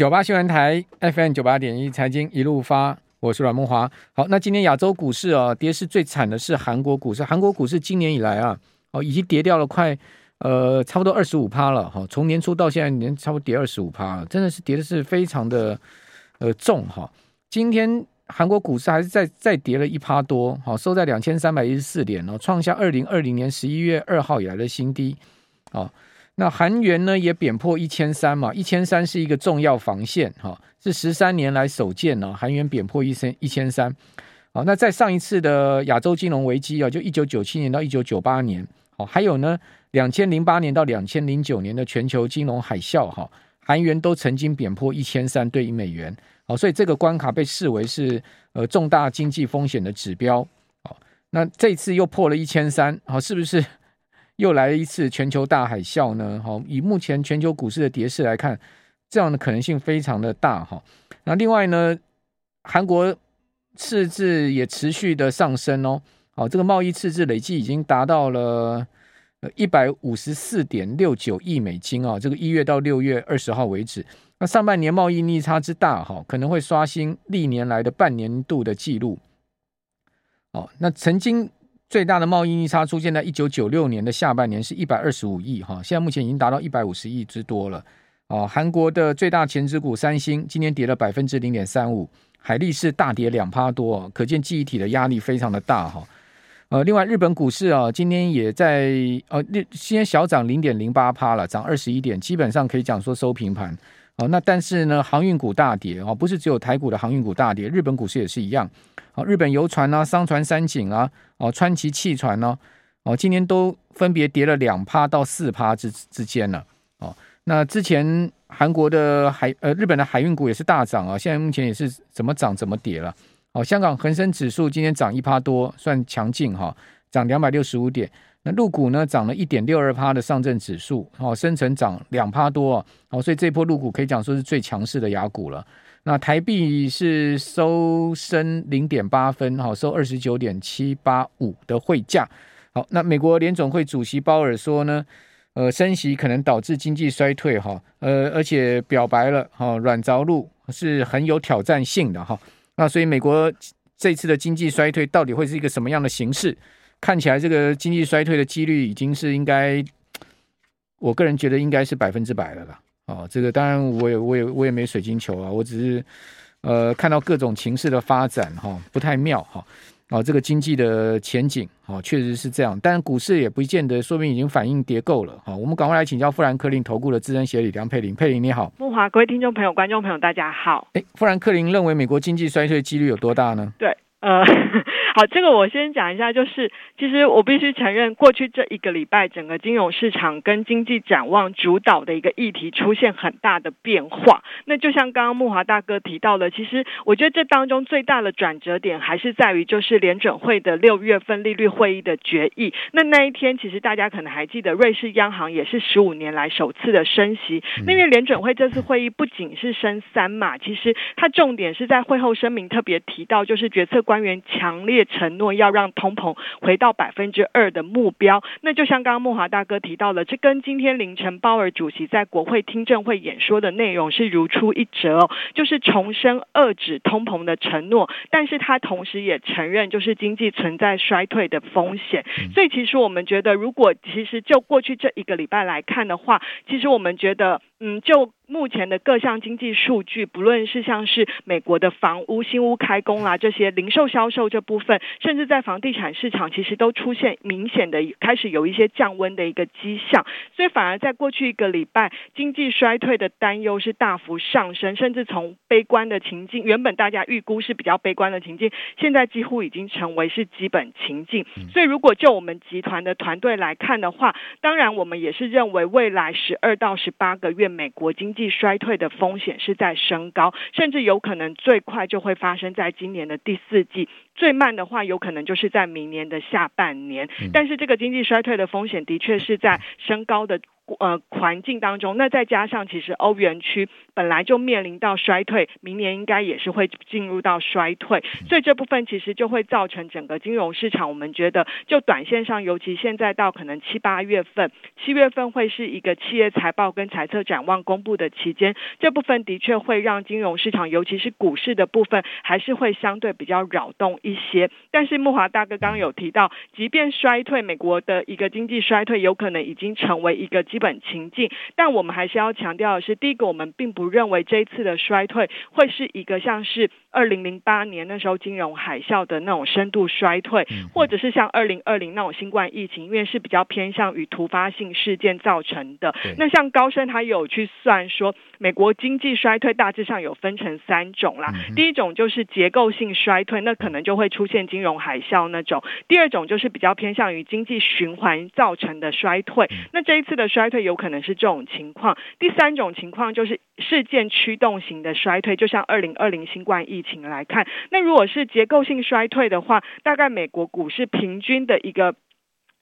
九八新闻台 FM 九八点一财经一路发，我是阮梦华。好，那今天亚洲股市啊，跌势最惨的是韩国股市。韩国股市今年以来啊，哦，已经跌掉了快呃差不多二十五趴了哈。从年初到现在，年差不多跌二十五趴，真的是跌的是非常的呃重哈。今天韩国股市还是再再跌了一趴多，好，收在两千三百一十四点哦，创下二零二零年十一月二号以来的新低，哦。那韩元呢也贬破一千三嘛，一千三是一个重要防线哈，是十三年来首见呢，韩元贬破一千一千三。好，那在上一次的亚洲金融危机啊，就一九九七年到一九九八年，好，还有呢两千零八年到两千零九年的全球金融海啸哈，韩元都曾经贬破一千三对一美元。好，所以这个关卡被视为是呃重大经济风险的指标。好，那这次又破了一千三，好，是不是？又来一次全球大海啸呢？好，以目前全球股市的跌势来看，这样的可能性非常的大哈。那另外呢，韩国赤字也持续的上升哦。好，这个贸易赤字累计已经达到了一百五十四点六九亿美金啊。这个一月到六月二十号为止，那上半年贸易逆差之大哈，可能会刷新历年来的半年度的记录。哦，那曾经。最大的贸易逆差出现在一九九六年的下半年，是一百二十五亿哈，现在目前已经达到一百五十亿之多了。哦，韩国的最大前指股三星今天跌了百分之零点三五，海力士大跌两趴多，可见记忆体的压力非常的大哈。呃，另外日本股市啊，今天也在呃，今天小涨零点零八趴了，涨二十一点，基本上可以讲说收平盘。哦，那但是呢，航运股大跌哦，不是只有台股的航运股大跌，日本股市也是一样。好，日本游船啊，商船三井啊，哦，川崎汽船呢，哦，今年都分别跌了两趴到四趴之之间了。哦，那之前韩国的海呃，日本的海运股也是大涨啊，现在目前也是怎么涨怎么跌了。哦，香港恒生指数今天涨一趴多，算强劲哈，涨两百六十五点。那陆股呢，涨了一点六二趴的上证指数，哦，深成涨两趴多，哦，所以这波陆股可以讲说是最强势的亚股了。那台币是收升零点八分，好，收二十九点七八五的汇价。好，那美国联总会主席鲍尔说呢，呃，升息可能导致经济衰退，哈，呃，而且表白了，哈，软着陆是很有挑战性的，哈。那所以美国这次的经济衰退到底会是一个什么样的形式？看起来这个经济衰退的几率已经是应该，我个人觉得应该是百分之百了啦。哦，这个当然，我也我也我也没水晶球啊，我只是呃看到各种情势的发展哈、哦，不太妙哈。哦，这个经济的前景哦，确实是这样，但股市也不见得说明已经反应跌够了哈、哦。我们赶快来请教富兰克林投顾的资深协理梁佩玲，佩玲你好，慕华，各位听众朋友、观众朋友，大家好。哎，富兰克林认为美国经济衰退几率有多大呢？对。呃，好，这个我先讲一下，就是其实我必须承认，过去这一个礼拜，整个金融市场跟经济展望主导的一个议题出现很大的变化。那就像刚刚慕华大哥提到的，其实我觉得这当中最大的转折点还是在于，就是联准会的六月份利率会议的决议。那那一天，其实大家可能还记得，瑞士央行也是十五年来首次的升息。那因为联准会这次会议不仅是升三嘛，其实它重点是在会后声明特别提到，就是决策。官员强烈承诺要让通膨回到百分之二的目标，那就像刚刚慕驊大哥提到了，这跟今天凌晨鲍尔主席在国会听证会演说的内容是如出一辙哦，就是重申遏制通膨的承诺，但是他同时也承认就是经济存在衰退的风险，所以其实我们觉得，如果其实就过去这一个礼拜来看的话，其实我们觉得，嗯，就。目前的各项经济数据，不论是像是美国的房屋新屋开工啦，这些零售销售这部分，甚至在房地产市场，其实都出现明显的开始有一些降温的一个迹象。所以反而在过去一个礼拜，经济衰退的担忧是大幅上升，甚至从悲观的情境，原本大家预估是比较悲观的情境，现在几乎已经成为是基本情境。所以如果就我们集团的团队来看的话，当然我们也是认为未来十二到十八个月美国经济。衰退的风险是在升高，甚至有可能最快就会发生在今年的第四季，最慢的话有可能就是在明年的下半年。但是这个经济衰退的风险的确是在升高的呃环境当中，那再加上其实欧元区本来就面临到衰退，明年应该也是会进入到衰退，所以这部分其实就会造成整个金融市场，我们觉得就短线上，尤其现在到可能七八月份，七月份会是一个企业财报跟财测展望公布的期间，这部分的确会让金融市场，尤其是股市的部分，还是会相对比较扰动一些。但是慕华大哥刚刚有提到，即便衰退，美国的一个经济衰退有可能已经成为一个基本情境，但我们还是要强调的是，第一个，我们并不认为这一次的衰退会是一个像是二零零八年那时候金融海啸的那种深度衰退，或者是像二零二零那种新冠疫情，因为是比较偏向于突发性事件造成的。那像高盛他有去算说，美国经济衰退大致上有分成三种啦，第一种就是结构性衰退，那可能就会出现金融海啸那种；第二种就是比较偏向于经济循环造成的衰退，那这一次的衰退有可能是这种情况；第三种情况就是事件驱动型的衰退，就像二零二零新冠疫情来看，那如果是结构性衰退的话，大概美国股市平均的一个。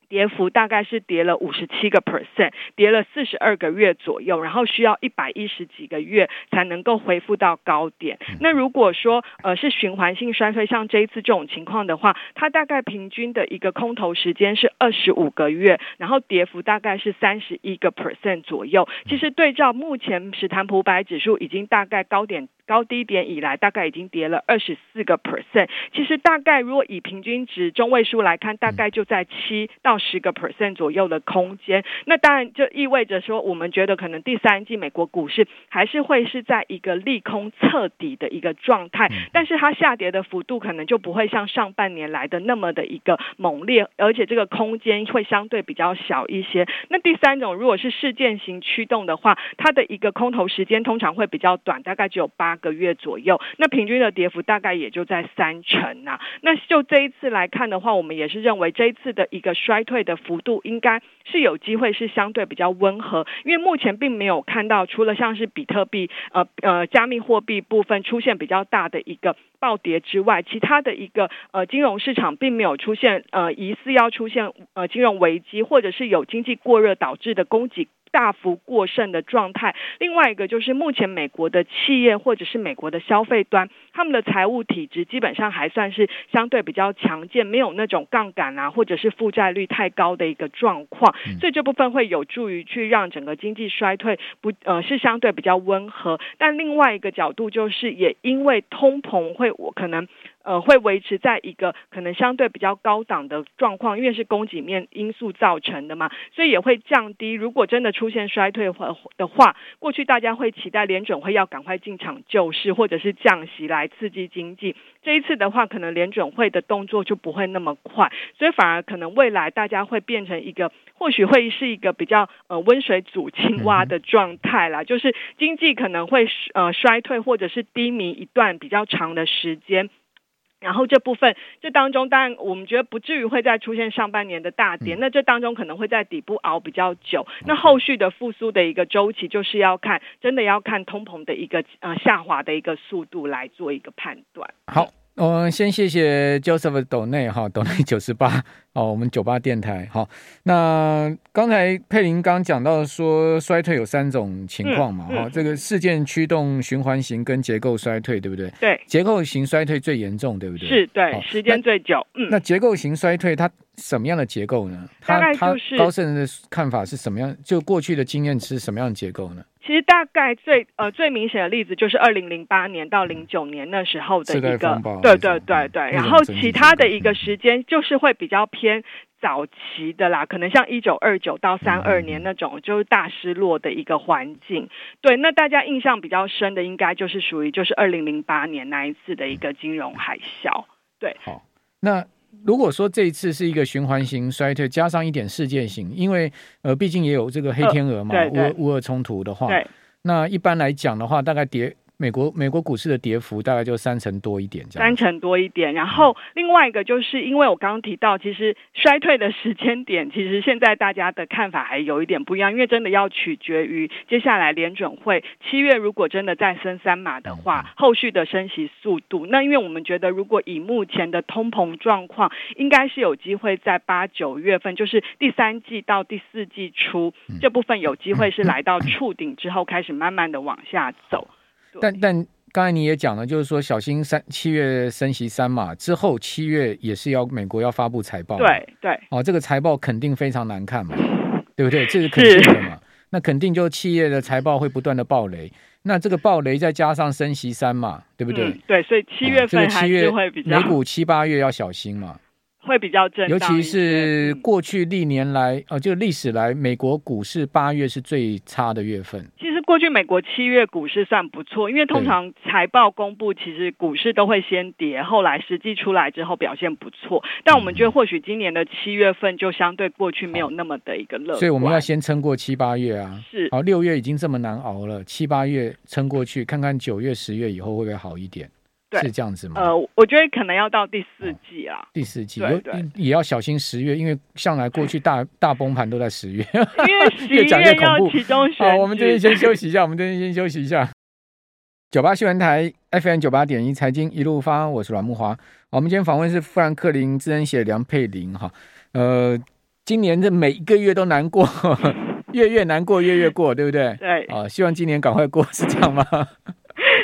跌幅大概是跌了五十七个 percent，跌了四十二个月左右，然后需要一百一十几个月才能够恢复到高点。那如果说呃是循环性衰退，像这一次这种情况的话，它大概平均的一个空头时间是二十五个月，然后跌幅大概是三十一个 percent 左右。其实对照目前史坦普五百指数已经大概高点高低点以来，大概已经跌了二十四个 percent。其实大概如果以平均值中位数来看，大概就在七到。十个 percent 左右的空间，那当然就意味着说，我们觉得可能第三季美国股市还是会是在一个利空彻底的一个状态，但是它下跌的幅度可能就不会像上半年来的那么的一个猛烈，而且这个空间会相对比较小一些。那第三种，如果是事件型驱动的话，它的一个空头时间通常会比较短，大概只有八个月左右，那平均的跌幅大概也就在三成啊。那就这一次来看的话，我们也是认为这一次的一个衰退的幅度应该是有机会是相对比较温和，因为目前并没有看到除了像是比特币呃呃加密货币部分出现比较大的一个暴跌之外，其他的一个呃金融市场并没有出现呃疑似要出现呃金融危机，或者是有经济过热导致的供给。大幅过剩的状态。另外一个就是，目前美国的企业或者是美国的消费端，他们的财务体质基本上还算是相对比较强健，没有那种杠杆啊，或者是负债率太高的一个状况。所以这部分会有助于去让整个经济衰退不呃是相对比较温和。但另外一个角度就是，也因为通膨会我可能。呃，会维持在一个可能相对比较高档的状况，因为是供给面因素造成的嘛，所以也会降低。如果真的出现衰退的话，过去大家会期待联准会要赶快进场救市，或者是降息来刺激经济。这一次的话，可能联准会的动作就不会那么快，所以反而可能未来大家会变成一个，或许会是一个比较呃温水煮青蛙的状态啦，就是经济可能会呃衰退或者是低迷一段比较长的时间。然后这部分这当中，当然我们觉得不至于会再出现上半年的大跌，那这当中可能会在底部熬比较久。那后续的复苏的一个周期，就是要看真的要看通膨的一个呃下滑的一个速度来做一个判断。好。嗯，先谢谢 Joseph 斗内哈，斗内九十八哦，我们九八电台好。那刚才佩林刚讲到说衰退有三种情况嘛，哈、嗯嗯，这个事件驱动、循环型跟结构衰退，对不对？对，结构型衰退最严重，对不对？是，对，时间最久。嗯，那结构型衰退它什么样的结构呢？大概就是高盛的看法是什么样？就过去的经验是什么样的结构呢？其实大概最呃最明显的例子就是二零零八年到零九年那时候的一个，对对对对，然后其他的一个时间就是会比较偏早期的啦，可能像一九二九到三二年那种就是大失落的一个环境。对，那大家印象比较深的应该就是属于就是二零零八年那一次的一个金融海啸。对，好，那。如果说这一次是一个循环型衰退，加上一点事件型，因为呃，毕竟也有这个黑天鹅嘛，乌乌俄冲突的话，那一般来讲的话，大概跌美国美国股市的跌幅大概就三成多一点，这样三成多一点。然后另外一个就是因为我刚刚提到，其实衰退的时间点，其实现在大家的看法还有一点不一样，因为真的要取决于接下来联准会七月如果真的再升三码的话，嗯、后续的升息速度。那因为我们觉得，如果以目前的通膨状况，应该是有机会在八九月份，就是第三季到第四季初、嗯、这部分有机会是来到触顶之后，开始慢慢的往下走。但但刚才你也讲了，就是说小心三七月升息三嘛之后，七月也是要美国要发布财报，对对，哦，这个财报肯定非常难看嘛，对不对？这是肯定的嘛，那肯定就企业的财报会不断的暴雷，那这个暴雷再加上升息三嘛，对不对？嗯、对，所以七月份还是会比较、哦这个、美股七八月要小心嘛。会比较尤其是过去历年来，呃，就历史来，美国股市八月是最差的月份。过去美国七月股市算不错，因为通常财报公布，其实股市都会先跌，后来实际出来之后表现不错。但我们觉得或许今年的七月份就相对过去没有那么的一个乐观，所以我们要先撑过七八月啊。是，好，六月已经这么难熬了，七八月撑过去，看看九月、十月以后会不会好一点。对是这样子吗？呃，我觉得可能要到第四季啊，第四季对对也要小心十月，因为向来过去大大崩盘都在十月，因为十月要启动好，我们这边先休息一下，我们这边先休息一下。九八新闻台 FM 九八点一财经一路发，我是阮木华。我们今天访问是富兰克林资深写梁佩玲哈。呃，今年这每一个月都难过，月月难过月月过，对不对？对。啊，希望今年赶快过，是这样吗？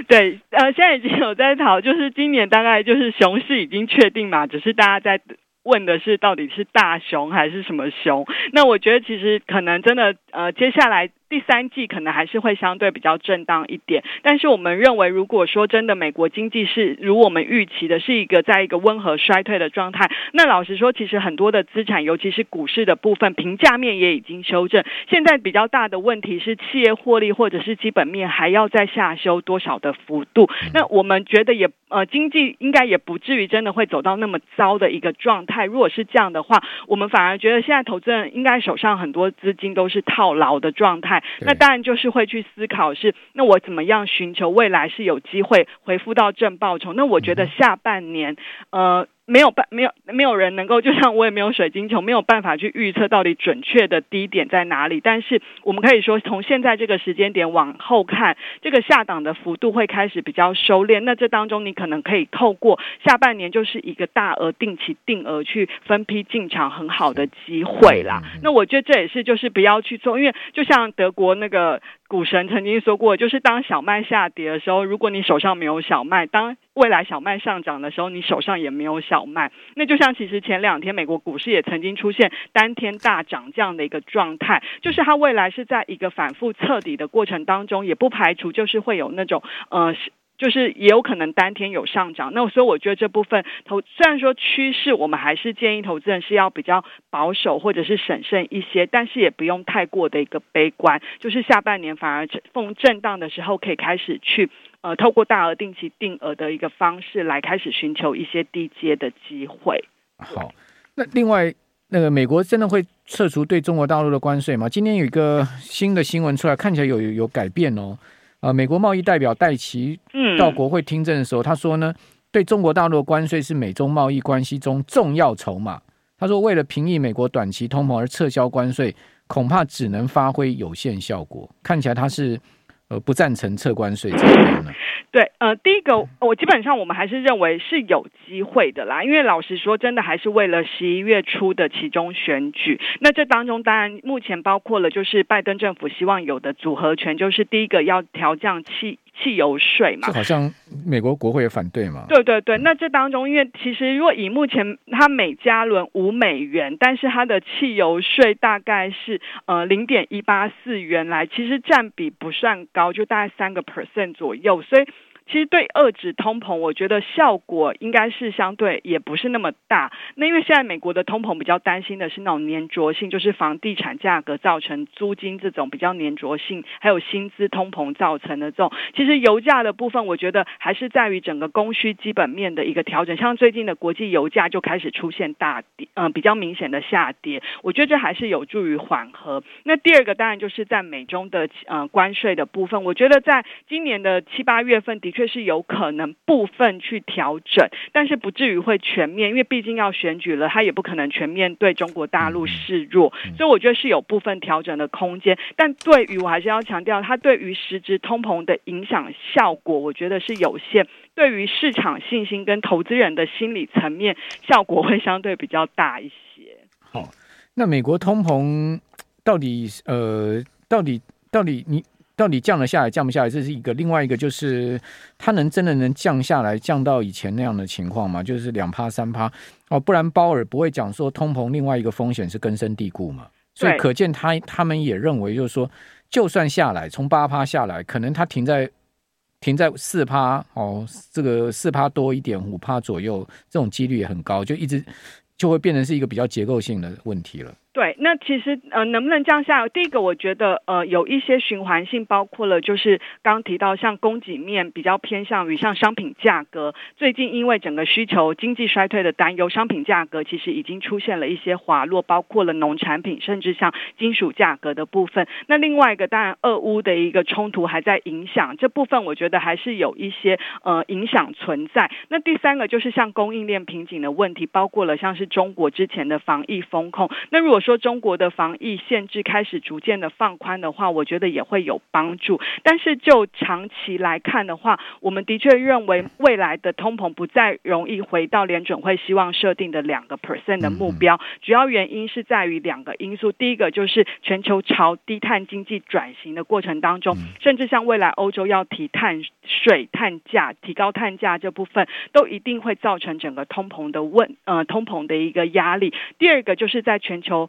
对，呃，现在已经有在讨，就是今年大概就是熊市已经确定嘛，只是大家在问的是到底是大熊还是什么熊。那我觉得其实可能真的，呃，接下来。第三季可能还是会相对比较震荡一点，但是我们认为，如果说真的美国经济是如我们预期的，是一个在一个温和衰退的状态，那老实说，其实很多的资产，尤其是股市的部分，评价面也已经修正。现在比较大的问题是，企业获利或者是基本面还要再下修多少的幅度？那我们觉得也呃，经济应该也不至于真的会走到那么糟的一个状态。如果是这样的话，我们反而觉得现在投资人应该手上很多资金都是套牢的状态。那当然就是会去思考是，那我怎么样寻求未来是有机会回复到正报酬？那我觉得下半年，呃。没有办，没有没有人能够，就像我也没有水晶球，没有办法去预测到底准确的低点在哪里。但是我们可以说，从现在这个时间点往后看，这个下档的幅度会开始比较收敛。那这当中，你可能可以透过下半年就是一个大额定期定额去分批进场很好的机会啦。那我觉得这也是就是不要去做，因为就像德国那个股神曾经说过，就是当小麦下跌的时候，如果你手上没有小麦，当未来小麦上涨的时候，你手上也没有小麦。那就像其实前两天美国股市也曾经出现单天大涨这样的一个状态，就是它未来是在一个反复彻底的过程当中，也不排除就是会有那种呃，就是也有可能单天有上涨。那所以我觉得这部分投虽然说趋势，我们还是建议投资人是要比较保守或者是审慎一些，但是也不用太过的一个悲观。就是下半年反而逢震荡的时候，可以开始去。呃，透过大额定期定额的一个方式来开始寻求一些低阶的机会。好，那另外那个美国真的会撤除对中国大陆的关税吗？今天有一个新的新闻出来，看起来有有改变哦。呃，美国贸易代表戴琪到国会听证的时候，嗯、他说呢，对中国大陆的关税是美中贸易关系中重要筹码。他说，为了平抑美国短期通膨而撤销关税，恐怕只能发挥有限效果。看起来他是。呃，不赞成撤关税这边呢？对，呃，第一个，我基本上我们还是认为是有机会的啦，因为老实说，真的还是为了十一月初的其中选举。那这当中，当然目前包括了就是拜登政府希望有的组合拳，就是第一个要调降气。汽油税嘛，这好像美国国会也反对嘛。对对对，那这当中，因为其实如果以目前它每加仑五美元，但是它的汽油税大概是呃零点一八四元来，其实占比不算高，就大概三个 percent 左右，所以。其实对遏制通膨，我觉得效果应该是相对也不是那么大。那因为现在美国的通膨比较担心的是那种粘着性，就是房地产价格造成租金这种比较粘着性，还有薪资通膨造成的这种。其实油价的部分，我觉得还是在于整个供需基本面的一个调整。像最近的国际油价就开始出现大跌，嗯、比较明显的下跌。我觉得这还是有助于缓和。那第二个当然就是在美中的呃关税的部分，我觉得在今年的七八月份的确是有可能部分去调整，但是不至于会全面，因为毕竟要选举了，他也不可能全面对中国大陆示弱，所以我觉得是有部分调整的空间。但对于我还是要强调，它对于实质通膨的影响效果，我觉得是有限。对于市场信心跟投资人的心理层面，效果会相对比较大一些。好，那美国通膨到底呃，到底到底你？到底降了下来，降不下来，这是一个。另外一个就是，它能真的能降下来，降到以前那样的情况吗？就是两趴三趴哦，不然鲍尔不会讲说通膨。另外一个风险是根深蒂固嘛，所以可见他他们也认为，就是说，就算下来，从八趴下来，可能它停在停在四趴哦，这个四趴多一点，五趴左右，这种几率也很高，就一直就会变成是一个比较结构性的问题了。对，那其实呃，能不能降下？第一个，我觉得呃，有一些循环性，包括了就是刚提到像供给面比较偏向于像商品价格，最近因为整个需求经济衰退的担忧，商品价格其实已经出现了一些滑落，包括了农产品，甚至像金属价格的部分。那另外一个，当然俄乌的一个冲突还在影响这部分，我觉得还是有一些呃影响存在。那第三个就是像供应链瓶颈的问题，包括了像是中国之前的防疫风控。那如果说中国的防疫限制开始逐渐的放宽的话，我觉得也会有帮助。但是就长期来看的话，我们的确认为未来的通膨不再容易回到联准会希望设定的两个 percent 的目标。主要原因是在于两个因素，第一个就是全球朝低碳经济转型的过程当中，甚至像未来欧洲要提碳税、碳价、提高碳价这部分，都一定会造成整个通膨的问呃通膨的一个压力。第二个就是在全球。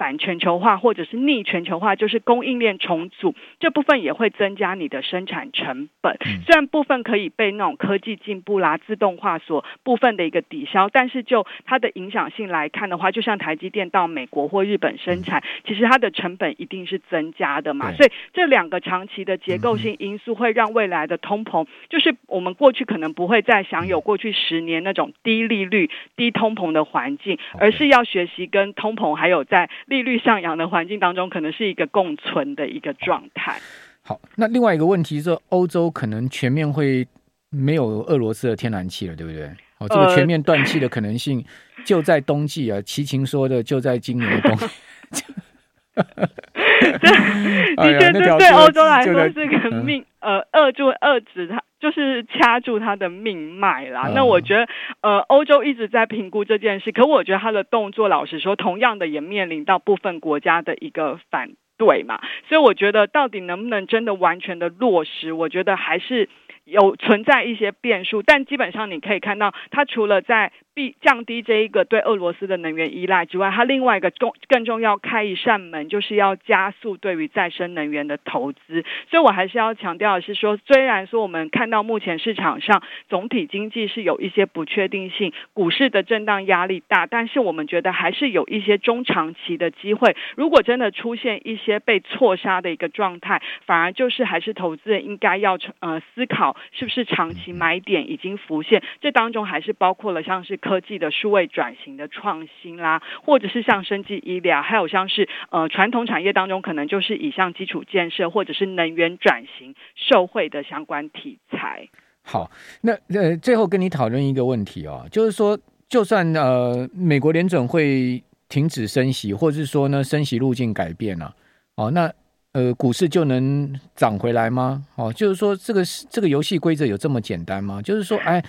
反全球化或者是逆全球化，就是供应链重组这部分也会增加你的生产成本。虽然部分可以被那种科技进步啦、自动化所部分的一个抵消，但是就它的影响性来看的话，就像台积电到美国或日本生产，其实它的成本一定是增加的嘛。所以这两个长期的结构性因素会让未来的通膨，就是我们过去可能不会再享有过去十年那种低利率、低通膨的环境，而是要学习跟通膨还有在。利率上扬的环境当中，可能是一个共存的一个状态。好，那另外一个问题是，欧洲可能全面会没有俄罗斯的天然气了，对不对？哦，这个全面断气的可能性就在冬季啊。齐秦说的就在今年的冬。的确，这对欧洲来说是个命，呃，扼住、遏制它。就是掐住他的命脉啦。那我觉得，呃，欧洲一直在评估这件事，可我觉得他的动作，老实说，同样的也面临到部分国家的一个反对嘛。所以我觉得，到底能不能真的完全的落实，我觉得还是有存在一些变数。但基本上你可以看到，他除了在必降低这一个对俄罗斯的能源依赖之外，它另外一个重更重要开一扇门，就是要加速对于再生能源的投资。所以我还是要强调的是说，虽然说我们看到目前市场上总体经济是有一些不确定性，股市的震荡压力大，但是我们觉得还是有一些中长期的机会。如果真的出现一些被错杀的一个状态，反而就是还是投资人应该要呃思考，是不是长期买点已经浮现？这当中还是包括了像是。科技的数位转型的创新啦，或者是像生技医疗，还有像是呃传统产业当中，可能就是以像基础建设或者是能源转型受惠的相关题材。好，那呃最后跟你讨论一个问题哦，就是说，就算呃美国联准会停止升息，或者是说呢升息路径改变了，哦，那呃股市就能涨回来吗？哦，就是说这个这个游戏规则有这么简单吗？就是说，哎。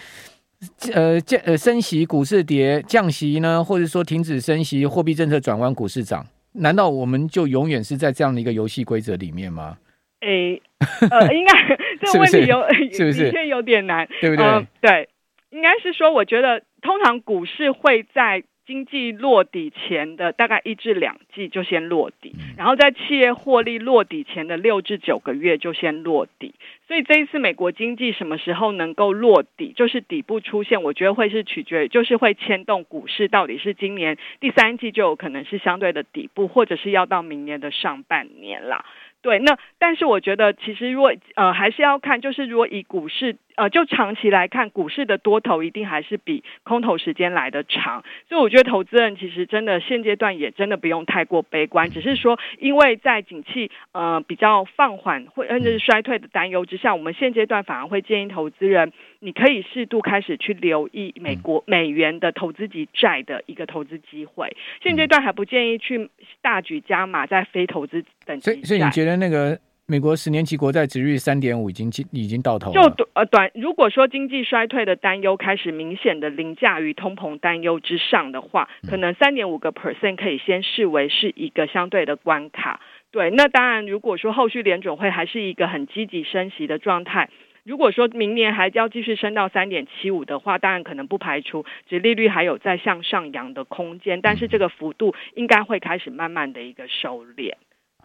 呃降呃升息股市跌，降息呢，或者说停止升息，货币政策转弯股市涨，难道我们就永远是在这样的一个游戏规则里面吗？诶、欸，呃，应该 这个问题有是不是 的确有点难，对不对？呃、对，应该是说，我觉得通常股市会在经济落底前的大概一至两季就先落底，然后在企业获利落底前的六至九个月就先落底。所以这一次美国经济什么时候能够落底，就是底部出现，我觉得会是取决于，就是会牵动股市到底是今年第三季就有可能是相对的底部，或者是要到明年的上半年啦。对，那但是我觉得其实如果呃还是要看，就是如果以股市呃就长期来看，股市的多头一定还是比空头时间来得长，所以我觉得投资人其实真的现阶段也真的不用太过悲观，只是说因为在景气呃比较放缓或甚至是衰退的担忧之下，我们现阶段反而会建议投资人，你可以适度开始去留意美国美元的投资级债的一个投资机会，现阶段还不建议去大举加码在非投资等级。所以，所以你觉得？那个美国十年期国债值率三点五已经已经到头了。就呃短，如果说经济衰退的担忧开始明显的凌驾于通膨担忧之上的话，可能三点五个 percent 可以先视为是一个相对的关卡。对，那当然，如果说后续联准会还是一个很积极升息的状态，如果说明年还要继续升到三点七五的话，当然可能不排除殖利率还有在向上扬的空间，但是这个幅度应该会开始慢慢的一个收敛。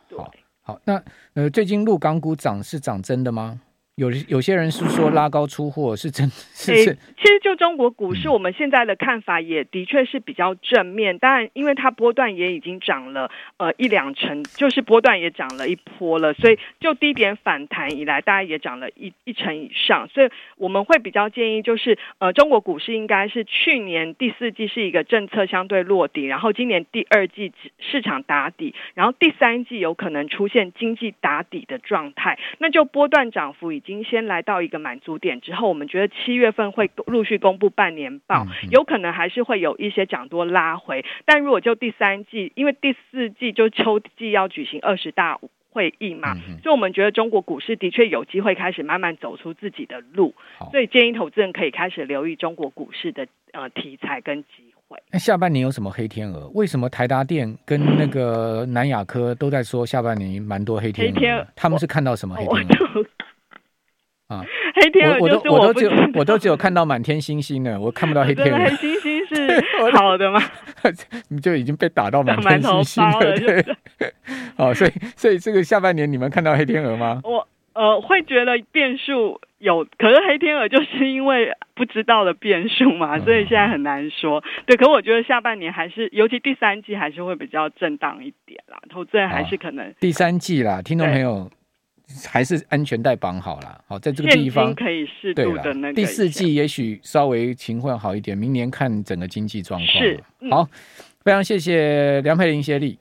对。好，那呃，最近陆港股涨是涨真的吗？有有些人是说拉高出货是真，是是、欸。其实就中国股市，我们现在的看法也的确是比较正面。当然，因为它波段也已经涨了呃一两成，就是波段也涨了一波了，所以就低点反弹以来，大概也涨了一一成以上。所以我们会比较建议，就是呃，中国股市应该是去年第四季是一个政策相对落底，然后今年第二季市场打底，然后第三季有可能出现经济打底的状态。那就波段涨幅以。已经先来到一个满足点之后，我们觉得七月份会陆续公布半年报，有可能还是会有一些涨多拉回。但如果就第三季，因为第四季就秋季要举行二十大会议嘛，所以我们觉得中国股市的确有机会开始慢慢走出自己的路。所以建议投资人可以开始留意中国股市的呃题材跟机会。那下半年有什么黑天鹅？为什么台达电跟那个南亚科都在说下半年蛮多黑天鹅？黑天鹅他们是看到什么黑天鹅？啊，黑天鹅就是我，我都我都只有我都只有看到满天星星了，我看不到黑天鹅。黑星星是 好的吗？你就已经被打到满天星星了，对。哦，所以所以这个下半年你们看到黑天鹅吗？我呃会觉得变数有，可是黑天鹅就是因为不知道的变数嘛，所以现在很难说。对，可是我觉得下半年还是，尤其第三季还是会比较震荡一点啦，投资人还是可能第三季啦，听众朋友。还是安全带绑好了，好，在这个地方可以适度的那个。第四季也许稍微情况好一点，明年看整个经济状况。是，好，非常谢谢梁佩玲协理。